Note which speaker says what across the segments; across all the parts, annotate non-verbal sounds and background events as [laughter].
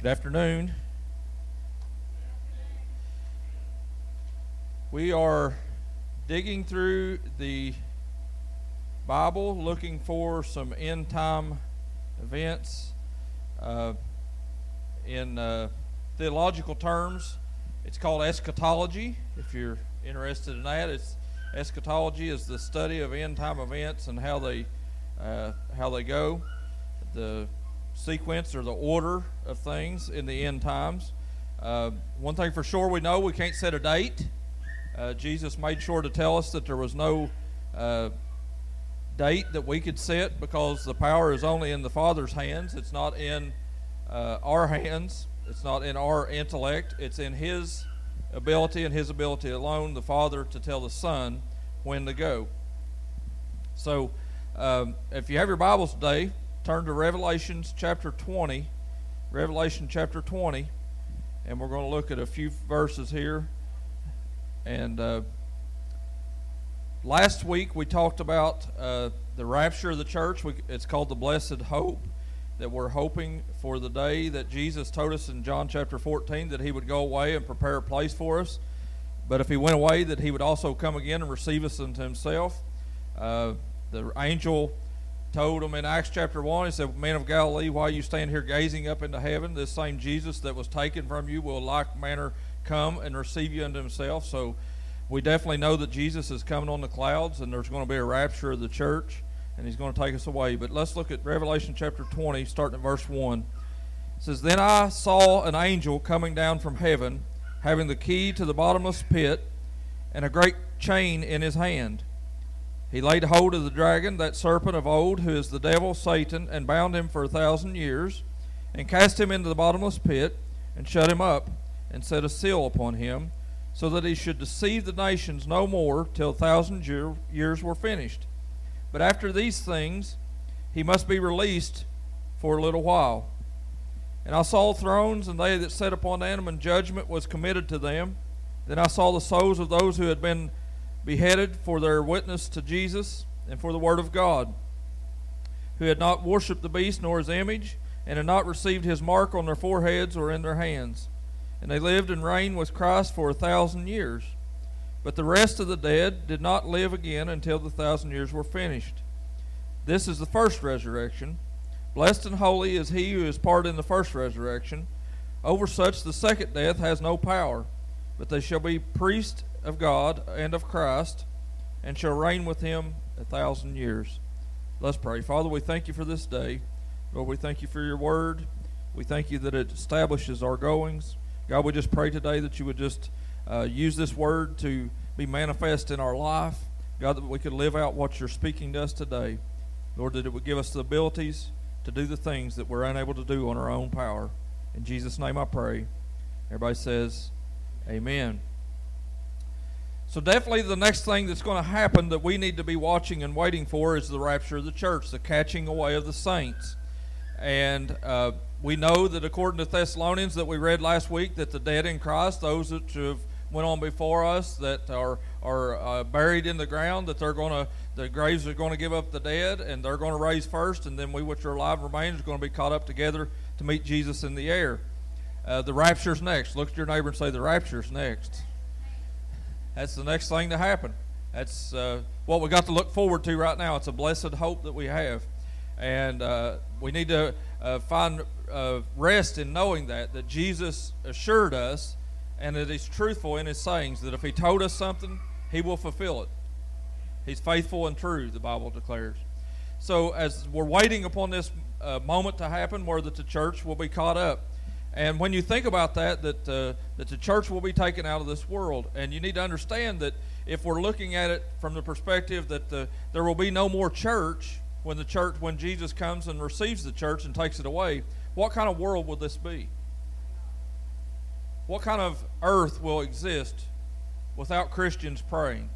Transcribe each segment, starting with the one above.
Speaker 1: Good afternoon. We are digging through the Bible looking for some end time events. Uh, in uh, theological terms, it's called eschatology. If you're interested in that, it's eschatology is the study of end time events and how they uh, how they go, the sequence or the order of things in the end times. Uh, one thing for sure, we know we can't set a date. Uh, Jesus made sure to tell us that there was no uh, date that we could set because the power is only in the Father's hands. It's not in uh, our hands. It's not in our intellect. It's in His ability and His ability alone, the Father, to tell the Son when to go. So, um, if you have your Bibles today, turn to Revelations chapter 20. Revelation chapter 20. And we're going to look at a few verses here. And uh, last week we talked about uh, the rapture of the church. We, it's called the blessed hope that we're hoping for the day that Jesus told us in John chapter 14 that he would go away and prepare a place for us. But if he went away, that he would also come again and receive us unto himself. Uh, the angel told them in Acts chapter 1, he said, Men of Galilee, why you stand here gazing up into heaven? This same Jesus that was taken from you will like manner come and receive you unto himself. So we definitely know that Jesus is coming on the clouds and there's going to be a rapture of the church and he's going to take us away. But let's look at Revelation chapter 20, starting at verse 1. It says, Then I saw an angel coming down from heaven, having the key to the bottomless pit and a great chain in his hand. He laid hold of the dragon, that serpent of old, who is the devil, Satan, and bound him for a thousand years, and cast him into the bottomless pit, and shut him up and set a seal upon him, so that he should deceive the nations no more till a thousand year, years were finished. But after these things, he must be released for a little while. And I saw thrones, and they that sat upon them, and judgment was committed to them. Then I saw the souls of those who had been beheaded for their witness to Jesus and for the word of God, who had not worshipped the beast nor his image, and had not received his mark on their foreheads or in their hands and they lived and reigned with Christ for a thousand years. But the rest of the dead did not live again until the thousand years were finished. This is the first resurrection. Blessed and holy is he who is part in the first resurrection. Over such the second death has no power, but they shall be priests of God and of Christ, and shall reign with him a thousand years. Let's pray. Father, we thank you for this day. Lord, we thank you for your word. We thank you that it establishes our goings. God, we just pray today that you would just uh, use this word to be manifest in our life. God, that we could live out what you're speaking to us today. Lord, that it would give us the abilities to do the things that we're unable to do on our own power. In Jesus' name I pray. Everybody says, Amen. So, definitely the next thing that's going to happen that we need to be watching and waiting for is the rapture of the church, the catching away of the saints. And uh, we know that according to Thessalonians that we read last week, that the dead in Christ, those that have went on before us, that are are uh, buried in the ground, that they're going to the graves are going to give up the dead, and they're going to raise first, and then we which are alive remain is going to be caught up together to meet Jesus in the air. Uh, the rapture's next. Look at your neighbor and say, "The rapture's next." That's the next thing to happen. That's uh, what we got to look forward to right now. It's a blessed hope that we have. And uh, we need to uh, find uh, rest in knowing that, that Jesus assured us and that He's truthful in His sayings, that if He told us something, He will fulfill it. He's faithful and true, the Bible declares. So, as we're waiting upon this uh, moment to happen where that the church will be caught up, and when you think about that, that uh, that the church will be taken out of this world, and you need to understand that if we're looking at it from the perspective that the, there will be no more church, when the church, when Jesus comes and receives the church and takes it away, what kind of world will this be? What kind of earth will exist without Christians praying?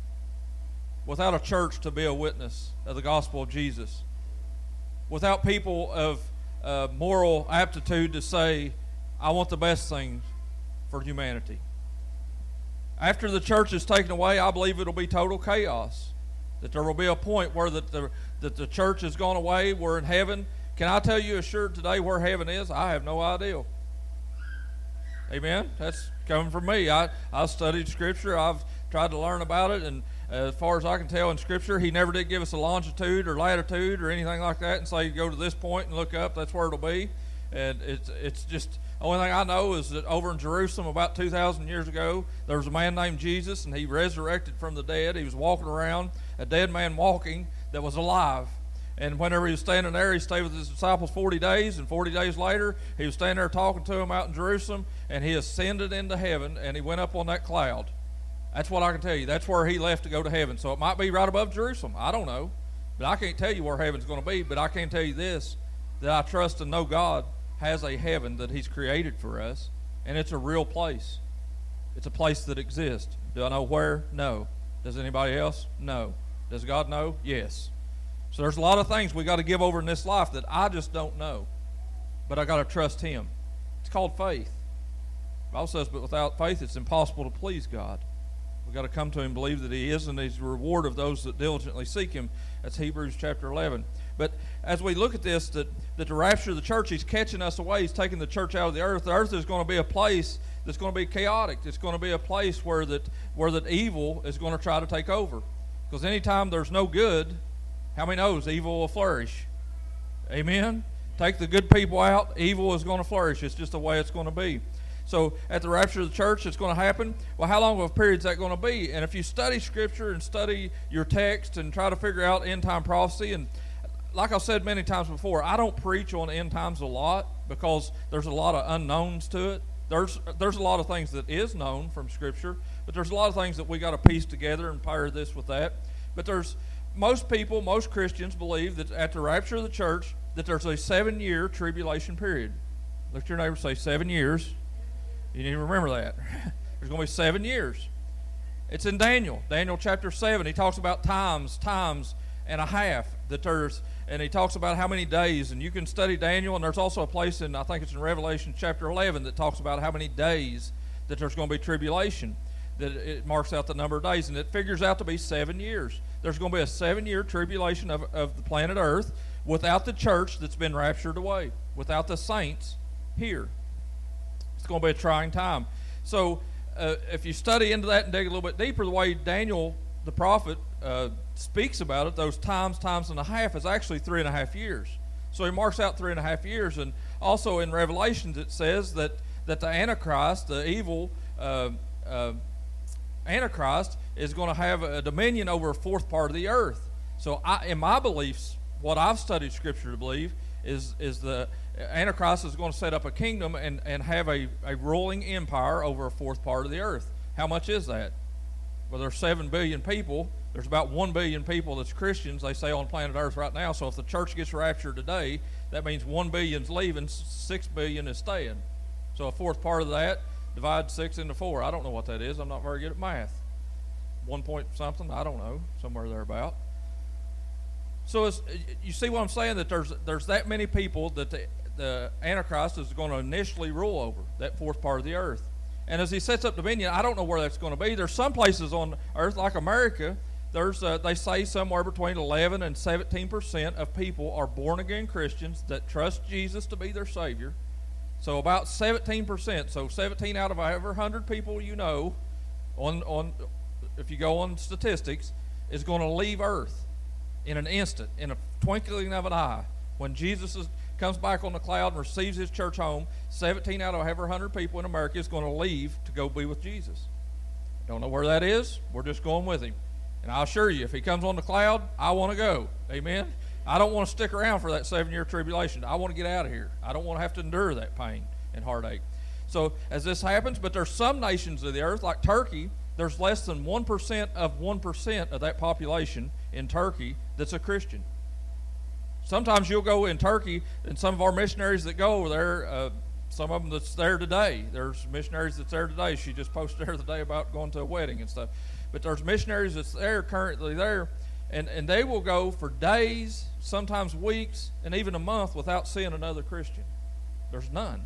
Speaker 1: Without a church to be a witness of the gospel of Jesus? Without people of uh, moral aptitude to say, I want the best things for humanity? After the church is taken away, I believe it'll be total chaos that there will be a point where that the, that the church has gone away, we're in heaven. Can I tell you assured today where heaven is? I have no idea. Amen. That's coming from me. I I studied Scripture. I've tried to learn about it, and as far as I can tell in Scripture, He never did give us a longitude or latitude or anything like that, and say go to this point and look up. That's where it'll be. And it's it's just only thing I know is that over in Jerusalem about 2,000 years ago, there was a man named Jesus, and he resurrected from the dead. He was walking around, a dead man walking that was alive. And whenever he was standing there, he stayed with his disciples 40 days, and 40 days later, he was standing there talking to them out in Jerusalem, and he ascended into heaven, and he went up on that cloud. That's what I can tell you. That's where he left to go to heaven. So it might be right above Jerusalem. I don't know. But I can't tell you where heaven's going to be. But I can tell you this that I trust and know God has a heaven that He's created for us, and it's a real place. It's a place that exists. Do I know where? No. Does anybody else? No. Does God know? Yes. So there's a lot of things we got to give over in this life that I just don't know, but I got to trust Him. It's called faith. The Bible says, but without faith, it's impossible to please God. We've got to come to Him, believe that He is, and He's the reward of those that diligently seek Him. That's Hebrews chapter 11. But as we look at this, that, that the rapture of the church, He's catching us away. He's taking the church out of the earth. The earth is going to be a place that's going to be chaotic. It's going to be a place where that where that evil is going to try to take over. Because anytime there's no good, how many knows evil will flourish? Amen. Take the good people out, evil is going to flourish. It's just the way it's going to be. So at the rapture of the church, it's going to happen. Well, how long of a period is that going to be? And if you study Scripture and study your text and try to figure out end time prophecy, and like I've said many times before, I don't preach on end times a lot because there's a lot of unknowns to it. There's there's a lot of things that is known from Scripture, but there's a lot of things that we got to piece together and pair this with that. But there's most people, most Christians believe that at the rapture of the church, that there's a seven-year tribulation period. Look at your neighbor say seven years. You need to remember that. [laughs] There's going to be seven years. It's in Daniel, Daniel chapter 7. He talks about times, times and a half that there's, and he talks about how many days. And you can study Daniel, and there's also a place in, I think it's in Revelation chapter 11, that talks about how many days that there's going to be tribulation. That it marks out the number of days, and it figures out to be seven years. There's going to be a seven year tribulation of, of the planet Earth without the church that's been raptured away, without the saints here. It's going to be a trying time. So, uh, if you study into that and dig a little bit deeper, the way Daniel, the prophet, uh, speaks about it, those times, times and a half, is actually three and a half years. So he marks out three and a half years. And also in Revelations, it says that, that the Antichrist, the evil uh, uh Antichrist, is going to have a dominion over a fourth part of the earth. So, I, in my beliefs, what I've studied Scripture to believe is, is the Antichrist is going to set up a kingdom and, and have a, a ruling empire over a fourth part of the earth. How much is that? Well, there's 7 billion people. There's about 1 billion people that's Christians, they say, on planet Earth right now. So if the church gets raptured today, that means 1 billion's leaving, 6 billion is staying. So a fourth part of that, divide 6 into 4. I don't know what that is. I'm not very good at math. 1 point something? I don't know. Somewhere thereabout. So you see what I'm saying? That there's there's that many people that the the Antichrist is going to initially rule over, that fourth part of the earth. And as he sets up dominion, I don't know where that's going to be. There's some places on earth, like America, there's uh, they say somewhere between 11 and 17 percent of people are born again Christians that trust Jesus to be their Savior. So about 17 percent. So 17 out of every 100 people you know, on on if you go on statistics, is going to leave Earth in an instant, in a twinkling of an eye. When Jesus is comes back on the cloud and receives his church home, 17 out of every 100 people in America is going to leave to go be with Jesus. Don't know where that is. We're just going with him. And I assure you, if he comes on the cloud, I want to go. Amen. I don't want to stick around for that seven year tribulation. I want to get out of here. I don't want to have to endure that pain and heartache. So, as this happens, but there's some nations of the earth, like Turkey, there's less than 1% of 1% of that population in Turkey that's a Christian. Sometimes you'll go in Turkey, and some of our missionaries that go there, uh, some of them that's there today. There's missionaries that's there today. She just posted there today about going to a wedding and stuff. But there's missionaries that's there currently there, and, and they will go for days, sometimes weeks, and even a month without seeing another Christian. There's none.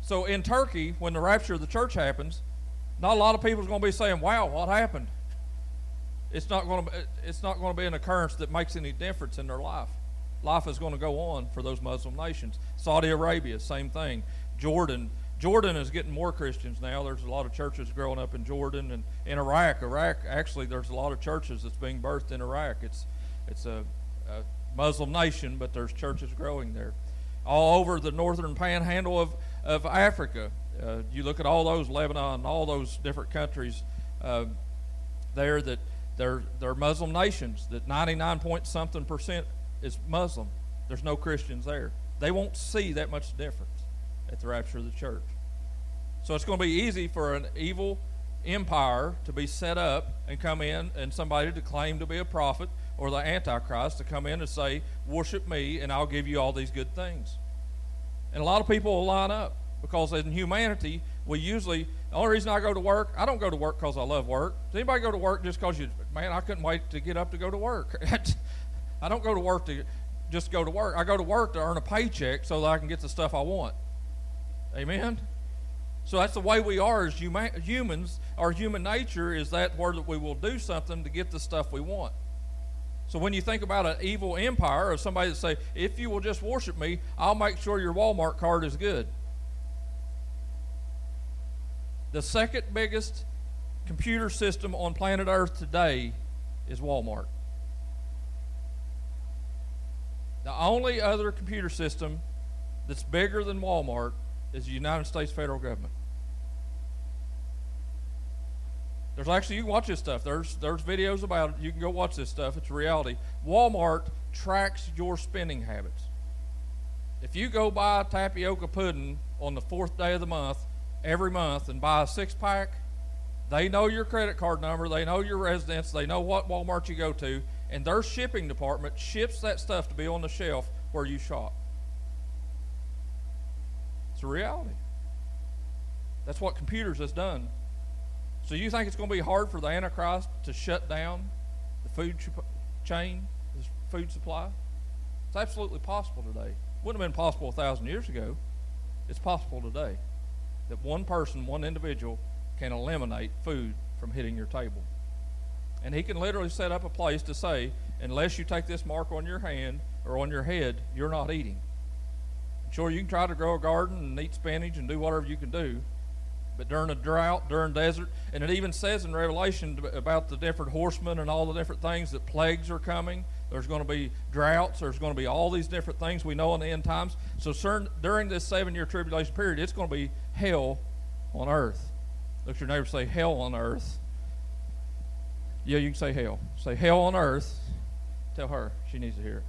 Speaker 1: So in Turkey, when the rapture of the church happens, not a lot of people are going to be saying, "Wow, what happened?" it's not going to it's not going to be an occurrence that makes any difference in their life. Life is going to go on for those Muslim nations. Saudi Arabia, same thing. Jordan, Jordan is getting more Christians now. There's a lot of churches growing up in Jordan and in Iraq. Iraq, actually, there's a lot of churches that's being birthed in Iraq. It's it's a, a Muslim nation, but there's churches growing there. All over the northern panhandle of of Africa, uh, you look at all those Lebanon, all those different countries uh, there that they're they're Muslim nations. That 99 point something percent is Muslim. There's no Christians there. They won't see that much difference at the rapture of the church. So it's going to be easy for an evil empire to be set up and come in and somebody to claim to be a prophet or the Antichrist to come in and say, Worship me and I'll give you all these good things. And a lot of people will line up because in humanity, we usually, the only reason I go to work, I don't go to work because I love work. Does anybody go to work just because you, man, I couldn't wait to get up to go to work? [laughs] I don't go to work to just go to work. I go to work to earn a paycheck so that I can get the stuff I want. Amen? So that's the way we are as humans. Our human nature is that where we will do something to get the stuff we want. So when you think about an evil empire or somebody that say, if you will just worship me, I'll make sure your Walmart card is good. The second biggest computer system on planet Earth today is Walmart. The only other computer system that's bigger than Walmart is the United States federal government. There's actually you can watch this stuff. There's there's videos about it. You can go watch this stuff. It's reality. Walmart tracks your spending habits. If you go buy tapioca pudding on the fourth day of the month every month and buy a six pack, they know your credit card number, they know your residence, they know what Walmart you go to, and their shipping department ships that stuff to be on the shelf where you shop. It's a reality. That's what computers has done. So you think it's going to be hard for the Antichrist to shut down the food chain, the food supply? It's absolutely possible today. Wouldn't have been possible a thousand years ago. It's possible today that one person, one individual, can eliminate food from hitting your table. And he can literally set up a place to say, unless you take this mark on your hand or on your head, you're not eating. Sure, you can try to grow a garden and eat spinach and do whatever you can do, but during a drought, during desert, and it even says in Revelation about the different horsemen and all the different things that plagues are coming. There's going to be droughts. There's going to be all these different things we know in the end times. So during this seven-year tribulation period, it's going to be hell on earth. Look at your neighbor say, hell on earth. Yeah, you can say hell. Say hell on earth. Tell her. She needs to hear.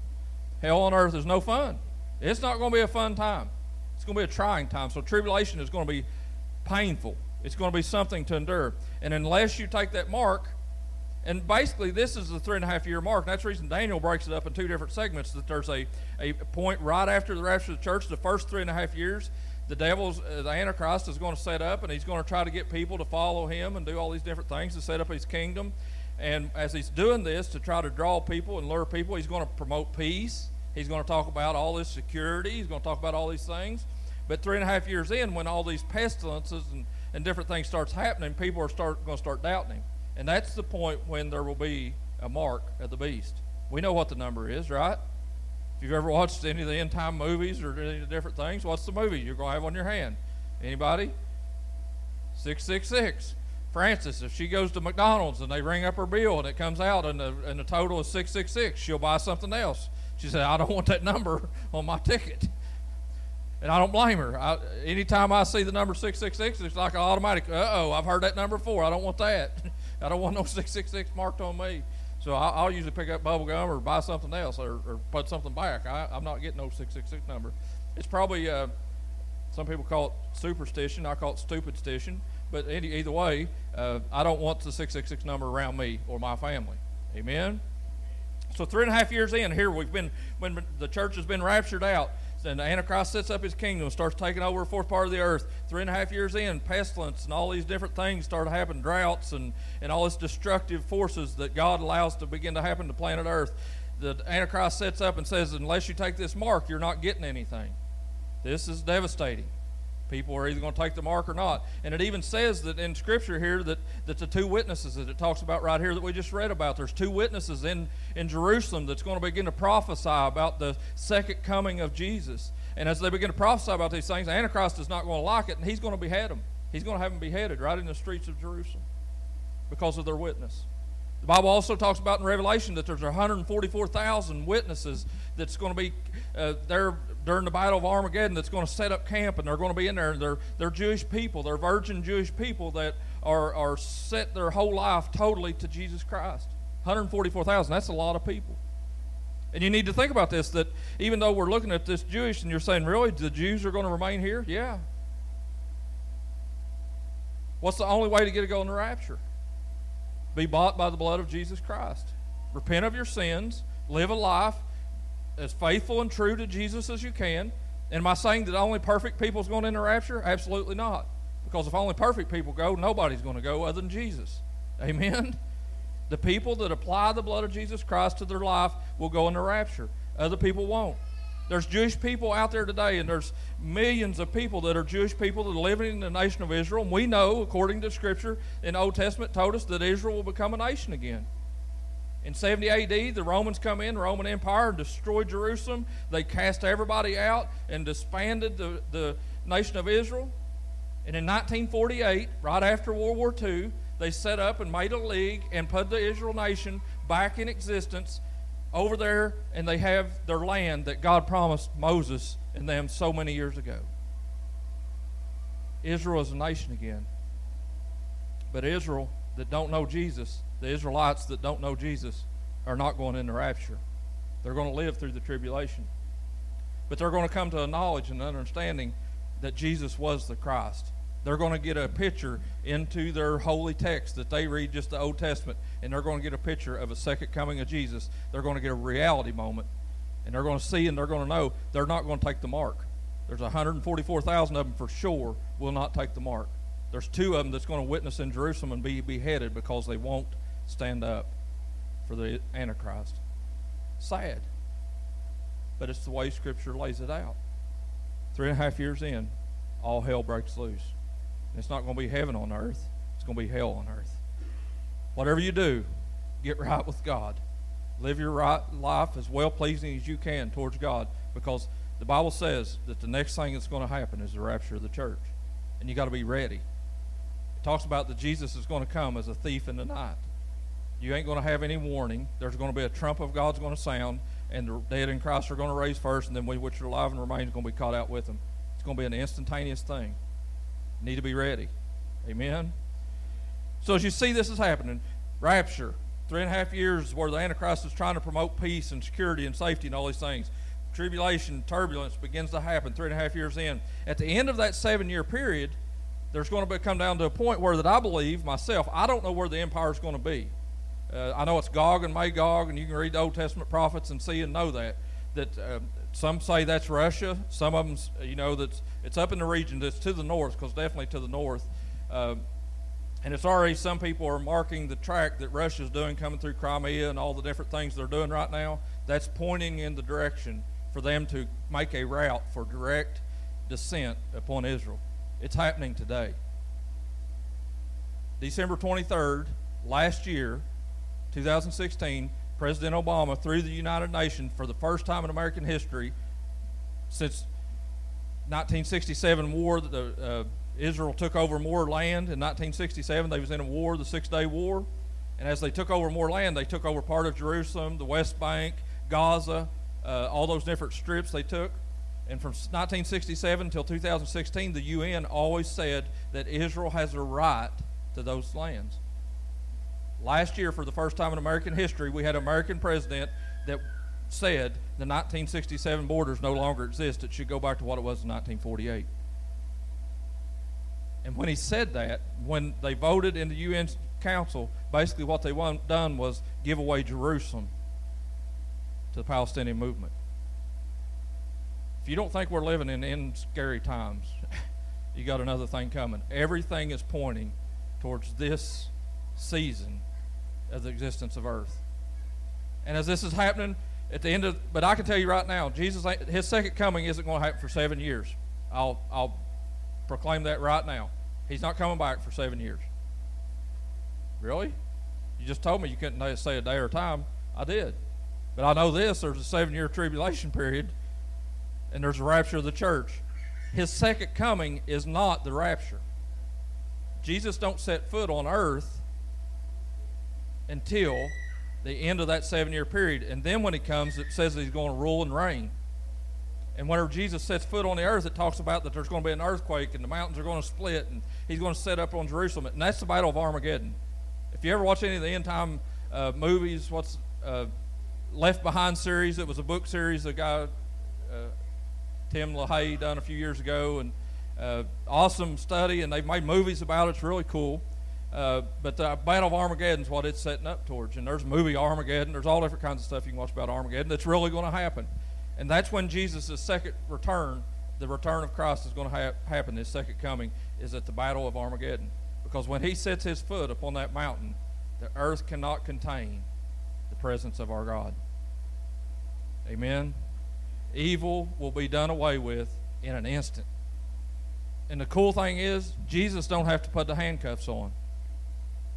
Speaker 1: Hell on earth is no fun. It's not going to be a fun time. It's going to be a trying time. So tribulation is going to be painful. It's going to be something to endure. And unless you take that mark, and basically this is the three and a half year mark. That's the reason Daniel breaks it up in two different segments. That there's a, a point right after the rapture of the church, the first three and a half years, the devil's, uh, the Antichrist is going to set up and he's going to try to get people to follow him and do all these different things to set up his kingdom. And as he's doing this to try to draw people and lure people, he's going to promote peace. He's going to talk about all this security. He's going to talk about all these things. But three and a half years in, when all these pestilences and, and different things starts happening, people are start, going to start doubting him. And that's the point when there will be a mark of the beast. We know what the number is, right? You've ever watched any of the end time movies or any of the different things, what's the movie you're going to have on your hand? Anybody? 666. Frances, if she goes to McDonald's and they ring up her bill and it comes out and the, and the total is 666, she'll buy something else. She said, I don't want that number [laughs] on my ticket. And I don't blame her. I, anytime I see the number 666, it's like an automatic, uh oh, I've heard that number before. I don't want that. [laughs] I don't want no 666 marked on me. So I'll, I'll usually pick up bubble gum or buy something else or, or put something back. I, am not getting no 666 number. It's probably, uh, some people call it superstition. I call it stupid stition. But any, either way, uh, I don't want the 666 number around me or my family. Amen? So three and a half years in, here we've been when the church has been raptured out, and the Antichrist sets up his kingdom, starts taking over a fourth part of the earth. Three and a half years in, pestilence and all these different things start happening, droughts and, and all this destructive forces that God allows to begin to happen to planet Earth. The Antichrist sets up and says, unless you take this mark, you're not getting anything. This is devastating. People are either going to take the mark or not. And it even says that in Scripture here that, that the two witnesses that it talks about right here that we just read about, there's two witnesses in, in Jerusalem that's going to begin to prophesy about the second coming of Jesus. And as they begin to prophesy about these things, Antichrist is not going to like it, and he's going to behead them. He's going to have them beheaded right in the streets of Jerusalem because of their witness. The Bible also talks about in Revelation that there's 144,000 witnesses that's going to be uh, there during the Battle of Armageddon that's going to set up camp and they're going to be in there. They're, they're Jewish people, they're virgin Jewish people that are, are set their whole life totally to Jesus Christ. 144,000, that's a lot of people. And you need to think about this that even though we're looking at this Jewish and you're saying, really, the Jews are going to remain here? Yeah. What's the only way to get to go in the rapture? be bought by the blood of Jesus Christ. Repent of your sins, live a life as faithful and true to Jesus as you can. And am I saying that only perfect people is going into rapture? Absolutely not. Because if only perfect people go, nobody's going to go other than Jesus. Amen? The people that apply the blood of Jesus Christ to their life will go into rapture. Other people won't. There's Jewish people out there today, and there's millions of people that are Jewish people that are living in the nation of Israel. And we know, according to Scripture in the Old Testament, told us that Israel will become a nation again. In 70 AD, the Romans come in, the Roman Empire, and destroyed Jerusalem. They cast everybody out and disbanded the, the nation of Israel. And in 1948, right after World War II, they set up and made a league and put the Israel nation back in existence over there and they have their land that God promised Moses and them so many years ago. Israel is a nation again. But Israel that don't know Jesus, the Israelites that don't know Jesus, are not going into rapture. They're going to live through the tribulation. But they're going to come to a knowledge and understanding that Jesus was the Christ. They're going to get a picture into their holy text that they read just the Old Testament, and they're going to get a picture of a second coming of Jesus. They're going to get a reality moment, and they're going to see and they're going to know they're not going to take the mark. There's 144,000 of them for sure will not take the mark. There's two of them that's going to witness in Jerusalem and be beheaded because they won't stand up for the Antichrist. Sad. But it's the way Scripture lays it out. Three and a half years in, all hell breaks loose. It's not going to be heaven on earth, it's going to be hell on earth. Whatever you do, get right with God. Live your right life as well pleasing as you can towards God because the Bible says that the next thing that's going to happen is the rapture of the church. And you got to be ready. It talks about that Jesus is going to come as a thief in the night. You ain't going to have any warning. There's going to be a trump of God's going to sound, and the dead in Christ are going to raise first, and then we which are alive and remain is going to be caught out with them. It's going to be an instantaneous thing need to be ready. Amen. So as you see this is happening, rapture, three and a half years where the Antichrist is trying to promote peace and security and safety and all these things. Tribulation, turbulence begins to happen three and a half years in. At the end of that seven year period, there's going to be, come down to a point where that I believe myself, I don't know where the empire is going to be. Uh, I know it's Gog and Magog, and you can read the Old Testament prophets and see and know that that uh, some say that's Russia. Some of them, you know, that's it's up in the region that's to the north, because definitely to the north. Uh, and it's already some people are marking the track that Russia's doing coming through Crimea and all the different things they're doing right now. That's pointing in the direction for them to make a route for direct descent upon Israel. It's happening today. December 23rd, last year, 2016, President Obama, through the United Nations, for the first time in American history, since 1967 war, the, uh, Israel took over more land. In 1967, they was in a war, the Six-Day War, and as they took over more land, they took over part of Jerusalem, the West Bank, Gaza, uh, all those different strips they took. And from 1967 until 2016, the UN always said that Israel has a right to those lands. Last year, for the first time in American history, we had an American president that said the 1967 borders no longer exist. It should go back to what it was in 1948. And when he said that, when they voted in the UN Council, basically what they want done was give away Jerusalem to the Palestinian movement. If you don't think we're living in, in scary times, [laughs] you got another thing coming. Everything is pointing towards this season of the existence of earth. And as this is happening at the end of, but I can tell you right now, Jesus, his second coming isn't going to happen for seven years. I'll, I'll proclaim that right now. He's not coming back for seven years. Really? You just told me you couldn't say a day or a time. I did. But I know this there's a seven year tribulation period. and there's a rapture of the church. His second coming is not the rapture. Jesus don't set foot on earth until the end of that seven year period. And then when he comes, it says he's going to rule and reign. And whenever Jesus sets foot on the earth, it talks about that there's going to be an earthquake and the mountains are going to split and he's going to set up on Jerusalem. And that's the Battle of Armageddon. If you ever watch any of the end time uh, movies, what's uh, Left Behind series, it was a book series the guy, uh, Tim LaHaye, done a few years ago. And uh, awesome study, and they've made movies about it. It's really cool. Uh, but the Battle of Armageddon is what it's setting up towards. And there's a movie Armageddon. There's all different kinds of stuff you can watch about Armageddon that's really going to happen. And that's when Jesus' second return, the return of Christ, is going to ha- happen. His second coming is at the Battle of Armageddon. Because when he sets his foot upon that mountain, the earth cannot contain the presence of our God. Amen. Evil will be done away with in an instant. And the cool thing is, Jesus don't have to put the handcuffs on.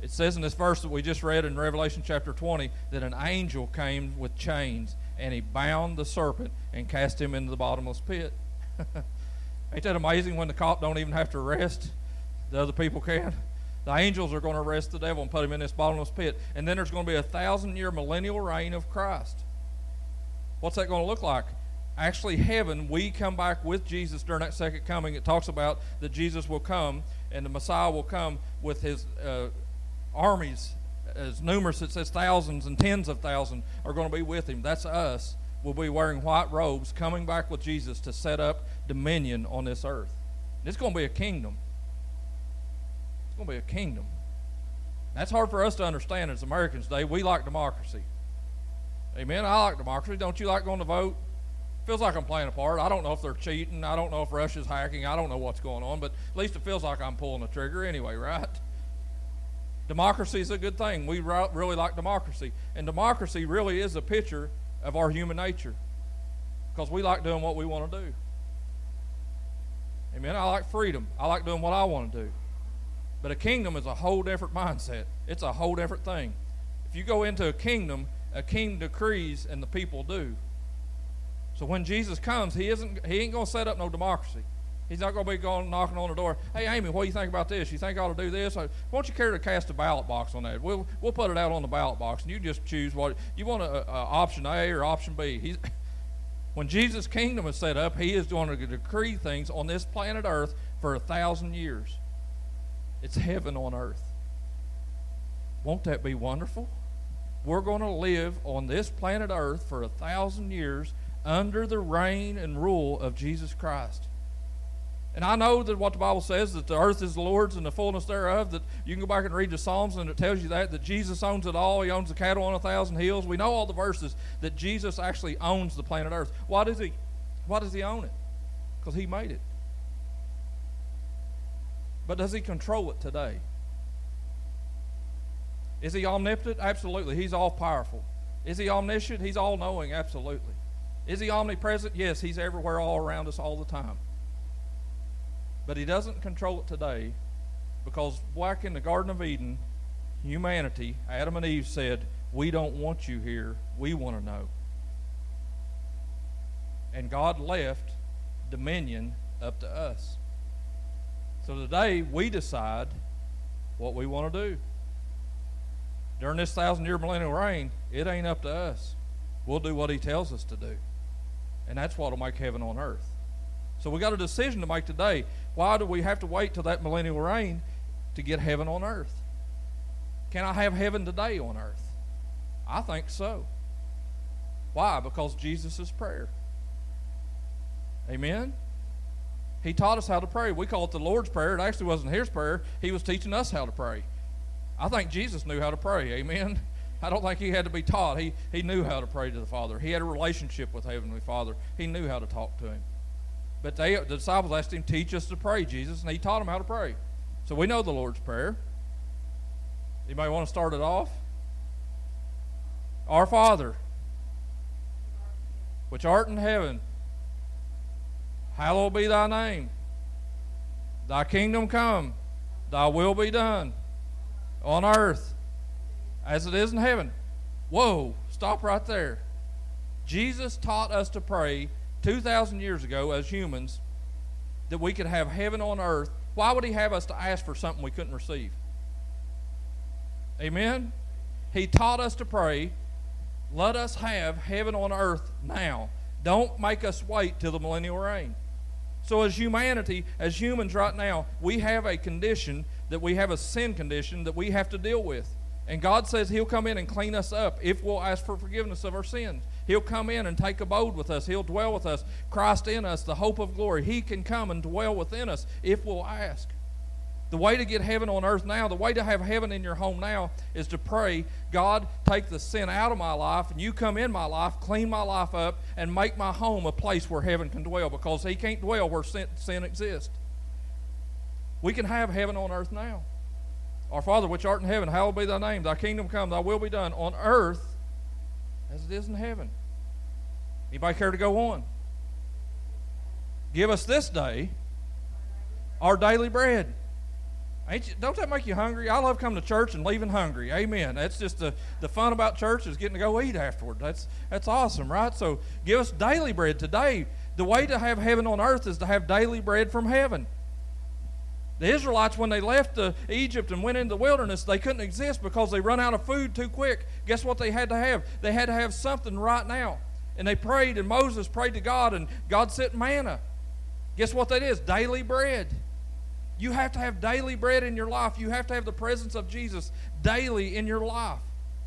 Speaker 1: It says in this verse that we just read in Revelation chapter 20 that an angel came with chains and he bound the serpent and cast him into the bottomless pit. [laughs] Ain't that amazing when the cop don't even have to arrest? The other people can. The angels are going to arrest the devil and put him in this bottomless pit. And then there's going to be a thousand year millennial reign of Christ. What's that going to look like? Actually, heaven, we come back with Jesus during that second coming. It talks about that Jesus will come and the Messiah will come with his uh, armies as numerous, it says thousands and tens of thousands are going to be with him. That's us. We'll be wearing white robes, coming back with Jesus to set up dominion on this earth. It's going to be a kingdom. It's going to be a kingdom. That's hard for us to understand as Americans today. We like democracy. Amen. I like democracy. Don't you like going to vote? Feels like I'm playing a part. I don't know if they're cheating. I don't know if Russia's hacking. I don't know what's going on, but at least it feels like I'm pulling the trigger anyway, [laughs] right? Democracy is a good thing. We really like democracy. And democracy really is a picture of our human nature because we like doing what we want to do. Amen. I like freedom. I like doing what I want to do. But a kingdom is a whole different mindset, it's a whole different thing. If you go into a kingdom, a king decrees and the people do. So when Jesus comes, he isn't he ain't going to set up no democracy. He's not going to be going knocking on the door. Hey, Amy, what do you think about this? You think I ought to do this? Why don't you care to cast a ballot box on that? We'll we'll put it out on the ballot box, and you just choose what you want. A, a option A or option B. He's, [laughs] when Jesus' kingdom is set up, He is going to decree things on this planet Earth for a thousand years. It's heaven on earth. Won't that be wonderful? We're going to live on this planet Earth for a thousand years under the reign and rule of Jesus Christ. And I know that what the Bible says that the earth is the Lord's and the fullness thereof. That you can go back and read the Psalms and it tells you that that Jesus owns it all. He owns the cattle on a thousand hills. We know all the verses that Jesus actually owns the planet Earth. Why does he? Why does he own it? Because he made it. But does he control it today? Is he omnipotent? Absolutely. He's all powerful. Is he omniscient? He's all knowing. Absolutely. Is he omnipresent? Yes, he's everywhere, all around us, all the time. But he doesn't control it today because back in the Garden of Eden, humanity, Adam and Eve said, We don't want you here. We want to know. And God left dominion up to us. So today we decide what we want to do. During this thousand year millennial reign, it ain't up to us. We'll do what He tells us to do. And that's what will make heaven on earth. So we got a decision to make today. Why do we have to wait till that millennial reign to get heaven on earth? Can I have heaven today on earth? I think so. Why? Because Jesus' is prayer. Amen? He taught us how to pray. We call it the Lord's Prayer. It actually wasn't his prayer, he was teaching us how to pray. I think Jesus knew how to pray. Amen? [laughs] I don't think he had to be taught. He, he knew how to pray to the Father. He had a relationship with Heavenly Father. He knew how to talk to him. But they, the disciples asked him, Teach us to pray, Jesus, and he taught them how to pray. So we know the Lord's Prayer. You Anybody want to start it off? Our Father, which art in heaven, hallowed be thy name. Thy kingdom come, thy will be done on earth as it is in heaven. Whoa, stop right there. Jesus taught us to pray 2,000 years ago as humans that we could have heaven on earth, why would He have us to ask for something we couldn't receive? Amen? He taught us to pray, let us have heaven on earth now. Don't make us wait till the millennial reign. So, as humanity, as humans right now, we have a condition that we have a sin condition that we have to deal with. And God says He'll come in and clean us up if we'll ask for forgiveness of our sins. He'll come in and take abode with us. He'll dwell with us. Christ in us, the hope of glory. He can come and dwell within us if we'll ask. The way to get heaven on earth now, the way to have heaven in your home now, is to pray, God, take the sin out of my life, and you come in my life, clean my life up, and make my home a place where heaven can dwell because He can't dwell where sin, sin exists. We can have heaven on earth now. Our Father, which art in heaven, hallowed be thy name. Thy kingdom come, thy will be done on earth as it is in heaven. Anybody care to go on? Give us this day our daily bread. Ain't you, don't that make you hungry? I love coming to church and leaving hungry. Amen. That's just the, the fun about church is getting to go eat afterward. That's that's awesome, right? So give us daily bread today. The way to have heaven on earth is to have daily bread from heaven. The Israelites, when they left uh, Egypt and went into the wilderness, they couldn't exist because they run out of food too quick. Guess what they had to have? They had to have something right now. And they prayed, and Moses prayed to God, and God sent manna. Guess what that is? Daily bread. You have to have daily bread in your life. You have to have the presence of Jesus daily in your life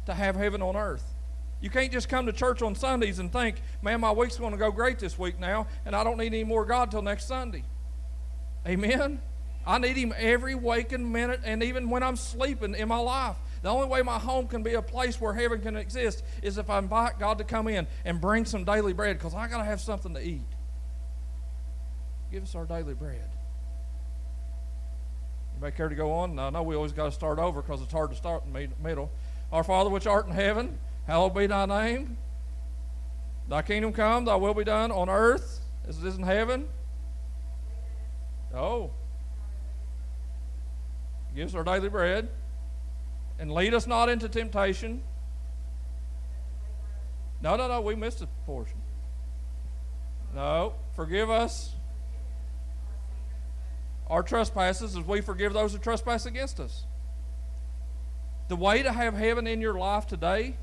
Speaker 1: to have heaven on earth. You can't just come to church on Sundays and think, man, my week's going to go great this week now, and I don't need any more God till next Sunday. Amen? I need Him every waking minute and even when I'm sleeping in my life. The only way my home can be a place where heaven can exist is if I invite God to come in and bring some daily bread because I got to have something to eat. Give us our daily bread. Anybody care to go on? I know we always got to start over because it's hard to start in the middle. Our Father which art in heaven, hallowed be thy name. Thy kingdom come, thy will be done on earth as it is in heaven. Oh, Give us our daily bread. And lead us not into temptation. No, no, no, we missed a portion. No, forgive us our trespasses as we forgive those who trespass against us. The way to have heaven in your life today,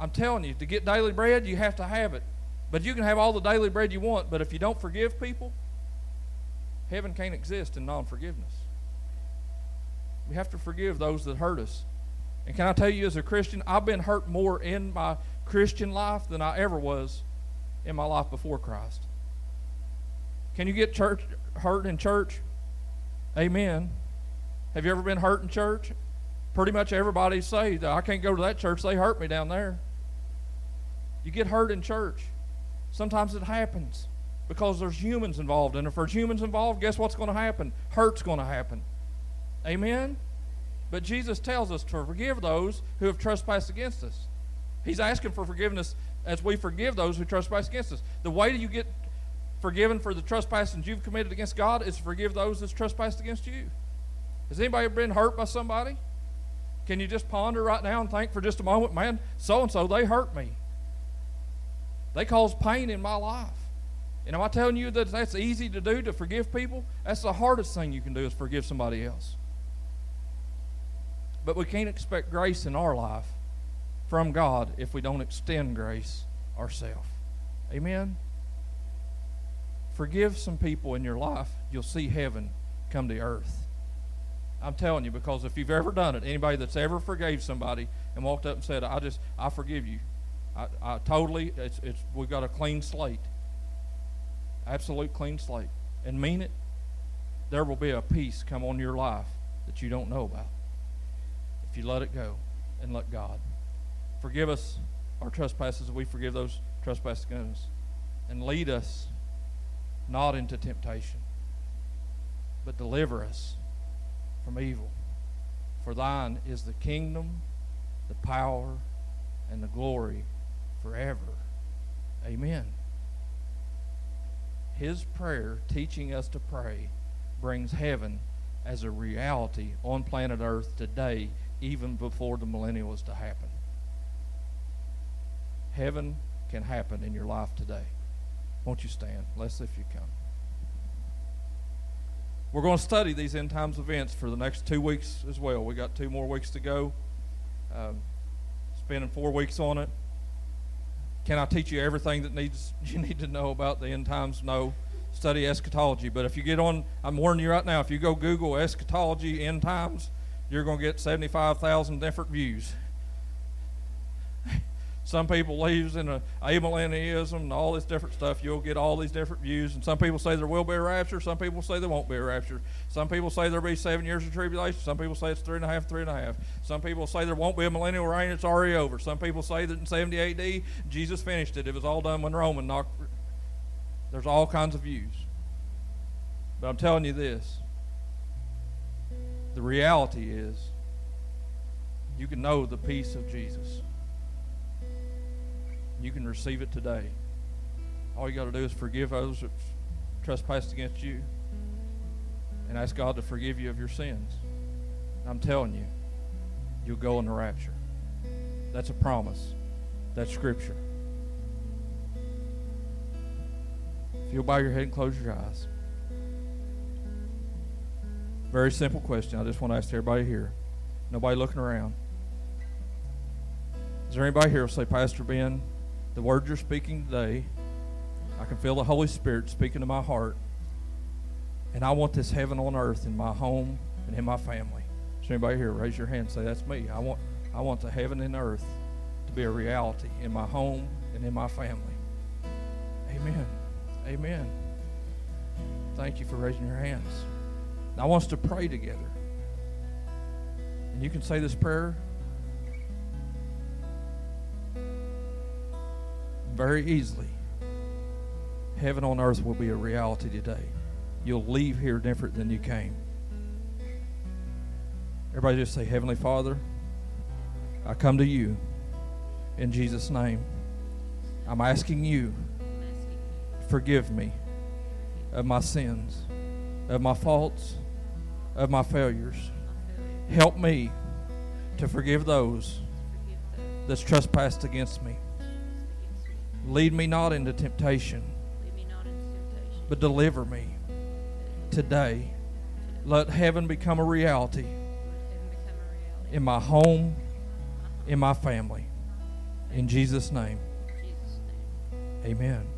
Speaker 1: I'm telling you, to get daily bread, you have to have it. But you can have all the daily bread you want, but if you don't forgive people, heaven can't exist in non forgiveness. We have to forgive those that hurt us. And can I tell you, as a Christian, I've been hurt more in my Christian life than I ever was in my life before Christ. Can you get church hurt in church? Amen. Have you ever been hurt in church? Pretty much everybody say I can't go to that church. They hurt me down there. You get hurt in church. Sometimes it happens because there's humans involved, and if there's humans involved, guess what's going to happen? Hurt's going to happen. Amen? But Jesus tells us to forgive those who have trespassed against us. He's asking for forgiveness as we forgive those who trespass against us. The way that you get forgiven for the trespasses you've committed against God is to forgive those that's trespassed against you. Has anybody been hurt by somebody? Can you just ponder right now and think for just a moment, man, so and so, they hurt me. They caused pain in my life. And am I telling you that that's easy to do to forgive people? That's the hardest thing you can do is forgive somebody else. But we can't expect grace in our life from God if we don't extend grace ourselves. Amen? Forgive some people in your life, you'll see heaven come to earth. I'm telling you, because if you've ever done it, anybody that's ever forgave somebody and walked up and said, I just, I forgive you. I, I totally, it's, it's, we've got a clean slate. Absolute clean slate. And mean it, there will be a peace come on your life that you don't know about if you let it go and let God. Forgive us our trespasses, we forgive those trespasses against us. And lead us not into temptation, but deliver us from evil. For thine is the kingdom, the power, and the glory forever. Amen. His prayer, teaching us to pray, brings heaven as a reality on planet Earth today even before the millennial is to happen. Heaven can happen in your life today. Won't you stand? Let's if you come. We're going to study these end times events for the next two weeks as well. We got two more weeks to go. Um, spending four weeks on it. Can I teach you everything that needs [laughs] you need to know about the end times? No. Study eschatology. But if you get on, I'm warning you right now. If you go Google eschatology end times, you're going to get 75,000 different views. Some people believes in a amillennialism and all this different stuff. You'll get all these different views. And some people say there will be a rapture. Some people say there won't be a rapture. Some people say there'll be seven years of tribulation. Some people say it's three and a half, three and a half. Some people say there won't be a millennial reign. It's already over. Some people say that in 70 A.D. Jesus finished it. It was all done when Roman knocked. There's all kinds of views. But I'm telling you this. The reality is you can know the peace of Jesus. You can receive it today. All you got to do is forgive those that trespassed against you and ask God to forgive you of your sins. I'm telling you, you'll go in the rapture. That's a promise. That's scripture. If you'll bow your head and close your eyes. Very simple question. I just want to ask everybody here. Nobody looking around. Is there anybody here who will say, Pastor Ben, the word you're speaking today, I can feel the Holy Spirit speaking to my heart. And I want this heaven on earth in my home and in my family. Is there anybody here? Raise your hand and say, That's me. I want, I want the heaven and earth to be a reality in my home and in my family. Amen. Amen. Thank you for raising your hands. Now, I want us to pray together. And you can say this prayer very easily. Heaven on earth will be a reality today. You'll leave here different than you came. Everybody just say, Heavenly Father, I come to you in Jesus' name. I'm asking you, forgive me of my sins, of my faults, of my failures. Help me to forgive those that's trespassed against me. Lead me not into temptation, but deliver me today. Let heaven become a reality in my home, in my family. In Jesus' name, amen.